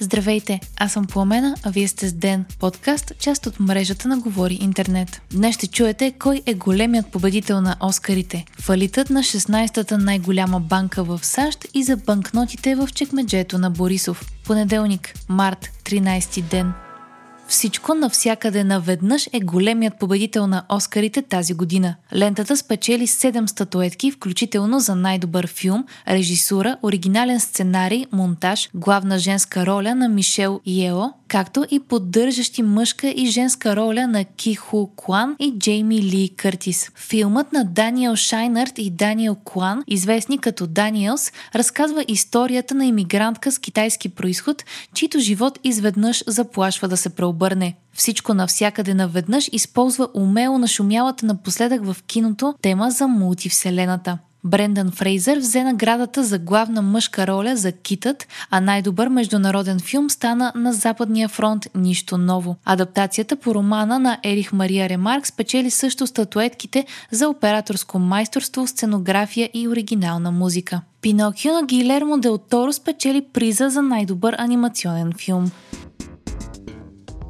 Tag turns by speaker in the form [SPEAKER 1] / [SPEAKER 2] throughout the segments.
[SPEAKER 1] Здравейте, аз съм Пламена, а вие сте с Ден, подкаст, част от мрежата на Говори Интернет. Днес ще чуете кой е големият победител на Оскарите, фалитът на 16-та най-голяма банка в САЩ и за банкнотите в чекмеджето на Борисов. Понеделник, март, 13 ден. Всичко навсякъде наведнъж е големият победител на Оскарите тази година. Лентата спечели 7 статуетки, включително за най-добър филм, режисура, оригинален сценарий, монтаж, главна женска роля на Мишел Йео, както и поддържащи мъжка и женска роля на Ки Куан и Джейми Ли Къртис. Филмът на Даниел Шайнард и Даниел Куан, известни като Даниелс, разказва историята на иммигрантка с китайски происход, чийто живот изведнъж заплашва да се преобърне. Всичко навсякъде наведнъж използва умело нашумялата напоследък в киното тема за мултивселената. Брендан Фрейзър взе наградата за главна мъжка роля за Китът, а най-добър международен филм стана на Западния фронт Нищо ново. Адаптацията по романа на Ерих Мария Ремарк спечели също статуетките за операторско майсторство, сценография и оригинална музика. Пинокио на Гилермо Дел Торо спечели приза за най-добър анимационен филм.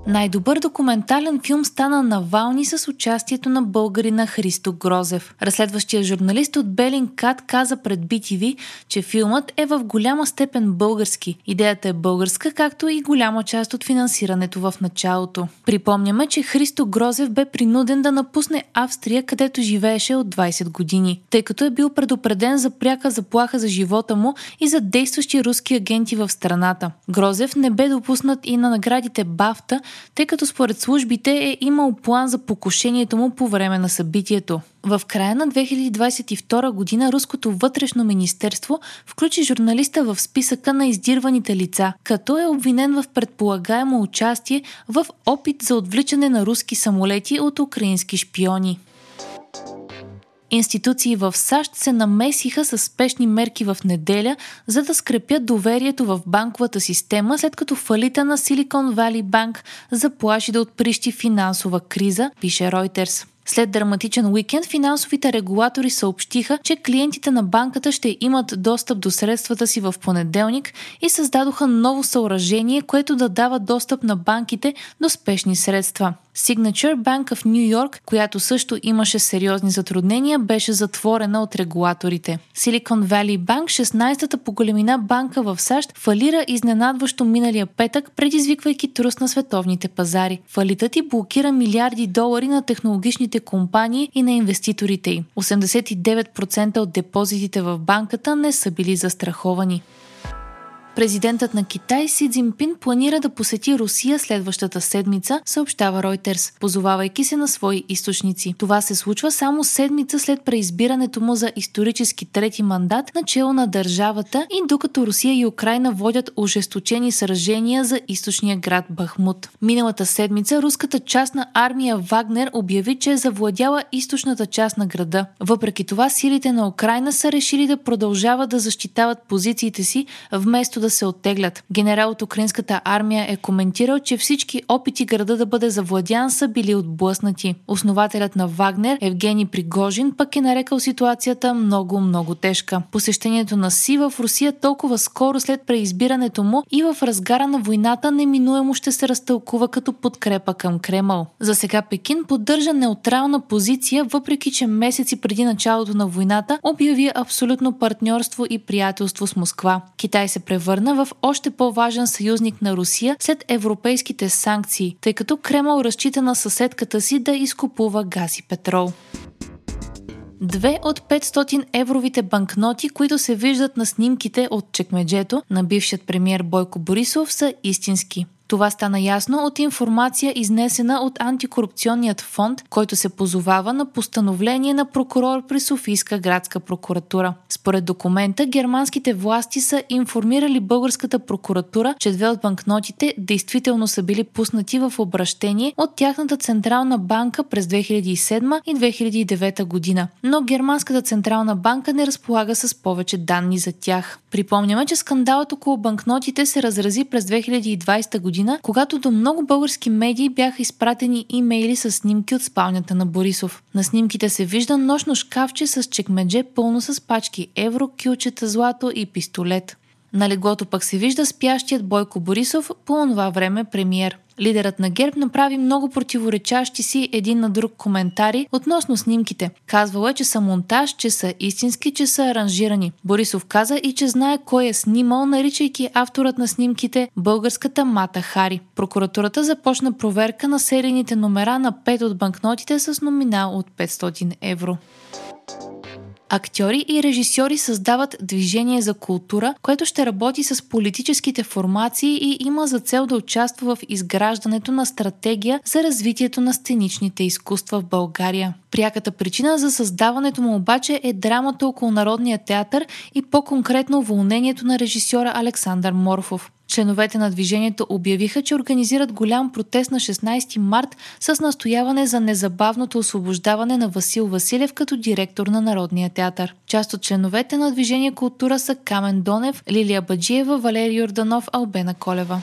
[SPEAKER 1] Най-добър документален филм стана Навални с участието на българина Христо Грозев. Разследващия журналист от Белин Кат каза пред BTV, че филмът е в голяма степен български. Идеята е българска, както и голяма част от финансирането в началото. Припомняме, че Христо Грозев бе принуден да напусне Австрия, където живееше от 20 години, тъй като е бил предупреден за пряка заплаха за живота му и за действащи руски агенти в страната. Грозев не бе допуснат и на наградите Бафта, тъй като според службите е имал план за покушението му по време на събитието. В края на 2022 година Руското вътрешно министерство включи журналиста в списъка на издирваните лица, като е обвинен в предполагаемо участие в опит за отвличане на руски самолети от украински шпиони. Институции в САЩ се намесиха с спешни мерки в неделя, за да скрепят доверието в банковата система, след като фалита на Silicon Valley Bank заплаши да отприщи финансова криза, пише Reuters. След драматичен уикенд финансовите регулатори съобщиха, че клиентите на банката ще имат достъп до средствата си в понеделник и създадоха ново съоръжение, което да дава достъп на банките до спешни средства. Signature Bank в Нью Йорк, която също имаше сериозни затруднения, беше затворена от регулаторите. Silicon Valley Bank, 16-та по големина банка в САЩ, фалира изненадващо миналия петък, предизвиквайки трус на световните пазари. Фалитът и блокира милиарди долари на технологичните компании и на инвеститорите й. 89% от депозитите в банката не са били застраховани. Президентът на Китай Си Цзинпин планира да посети Русия следващата седмица, съобщава Reuters, позовавайки се на свои източници. Това се случва само седмица след преизбирането му за исторически трети мандат начало на държавата и докато Русия и Украина водят ожесточени сражения за източния град Бахмут. Миналата седмица руската част на армия Вагнер обяви, че е завладяла източната част на града. Въпреки това, силите на Украина са решили да продължават да защитават позициите си, вместо да да се оттеглят. Генерал от украинската армия е коментирал, че всички опити града да бъде завладян са били отблъснати. Основателят на Вагнер, Евгений Пригожин, пък е нарекал ситуацията много, много тежка. Посещението на Си в Русия толкова скоро след преизбирането му и в разгара на войната неминуемо ще се разтълкува като подкрепа към Кремъл. За сега Пекин поддържа неутрална позиция, въпреки че месеци преди началото на войната обяви абсолютно партньорство и приятелство с Москва. Китай се превърна превърна в още по-важен съюзник на Русия след европейските санкции, тъй като Кремъл разчита на съседката си да изкупува газ и петрол. Две от 500 евровите банкноти, които се виждат на снимките от чекмеджето на бившият премьер Бойко Борисов, са истински. Това стана ясно от информация изнесена от антикорупционният фонд, който се позовава на постановление на прокурор при Софийска градска прокуратура. Според документа, германските власти са информирали българската прокуратура, че две от банкнотите действително са били пуснати в обращение от тяхната централна банка през 2007 и 2009 година. Но германската централна банка не разполага с повече данни за тях. Припомняме, че скандалът около банкнотите се разрази през 2020 година година, когато до много български медии бяха изпратени имейли с снимки от спалнята на Борисов. На снимките се вижда нощно шкафче с чекмедже пълно с пачки евро, кючета, злато и пистолет. На леглото пък се вижда спящият Бойко Борисов, по това време премиер. Лидерът на ГЕРБ направи много противоречащи си един на друг коментари относно снимките. Казвал е, че са монтаж, че са истински, че са аранжирани. Борисов каза и че знае кой е снимал, наричайки авторът на снимките българската Мата Хари. Прокуратурата започна проверка на серийните номера на 5 от банкнотите с номинал от 500 евро. Актьори и режисьори създават движение за култура, което ще работи с политическите формации и има за цел да участва в изграждането на стратегия за развитието на сценичните изкуства в България. Пряката причина за създаването му обаче е драмата около Народния театър и по-конкретно уволнението на режисьора Александър Морфов. Членовете на движението обявиха, че организират голям протест на 16 март с настояване за незабавното освобождаване на Васил Василев като директор на Народния театър. Част от членовете на движение Култура са Камен Донев, Лилия Баджиева, Валерий Йорданов, Албена Колева.